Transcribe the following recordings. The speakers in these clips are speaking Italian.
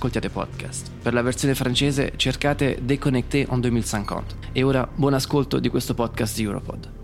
ascoltiate podcast. Per la versione francese cercate Déconnecté en 2050. E ora buon ascolto di questo podcast Europod.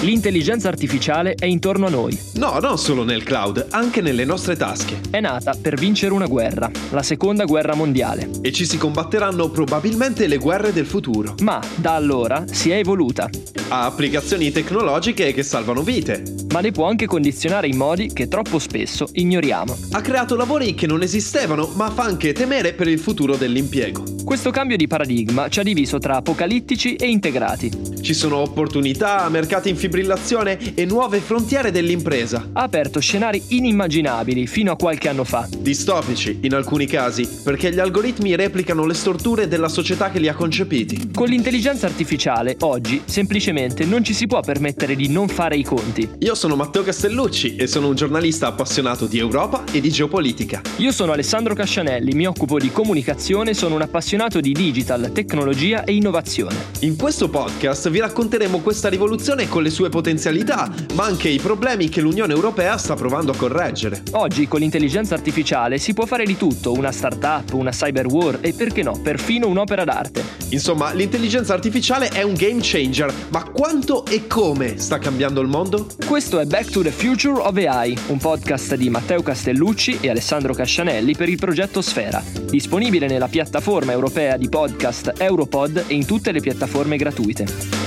L'intelligenza artificiale è intorno a noi. No, non solo nel cloud, anche nelle nostre tasche. È nata per vincere una guerra, la seconda guerra mondiale. E ci si combatteranno probabilmente le guerre del futuro. Ma da allora si è evoluta. Ha applicazioni tecnologiche che salvano vite. Ma le può anche condizionare in modi che troppo spesso ignoriamo. Ha creato lavori che non esistevano, ma fa anche temere per il futuro dell'impiego. Questo cambio di paradigma ci ha diviso tra apocalittici e integrati. Ci sono opportunità, mercati in fibrillazione e nuove frontiere dell'impresa. Ha aperto scenari inimmaginabili fino a qualche anno fa. Distopici, in alcuni casi, perché gli algoritmi replicano le storture della società che li ha concepiti. Con l'intelligenza artificiale, oggi, semplicemente non ci si può permettere di non fare i conti. Io sono Matteo Castellucci e sono un giornalista appassionato di Europa e di geopolitica. Io sono Alessandro Cascianelli, mi occupo di comunicazione sono un appassionato di digital, tecnologia e innovazione. In questo podcast vi racconteremo questa rivoluzione con le sue potenzialità, ma anche i problemi che l'Unione Europea sta provando a correggere. Oggi con l'intelligenza artificiale si può fare di tutto, una startup, una cyber war e perché no, perfino un'opera d'arte. Insomma, l'intelligenza artificiale è un game changer, ma quanto e come sta cambiando il mondo? Questo è Back to the Future of AI, un podcast di Matteo Castellucci e Alessandro Cascianelli per il progetto Sfera, disponibile nella piattaforma europea di podcast Europod e in tutte le piattaforme gratuite.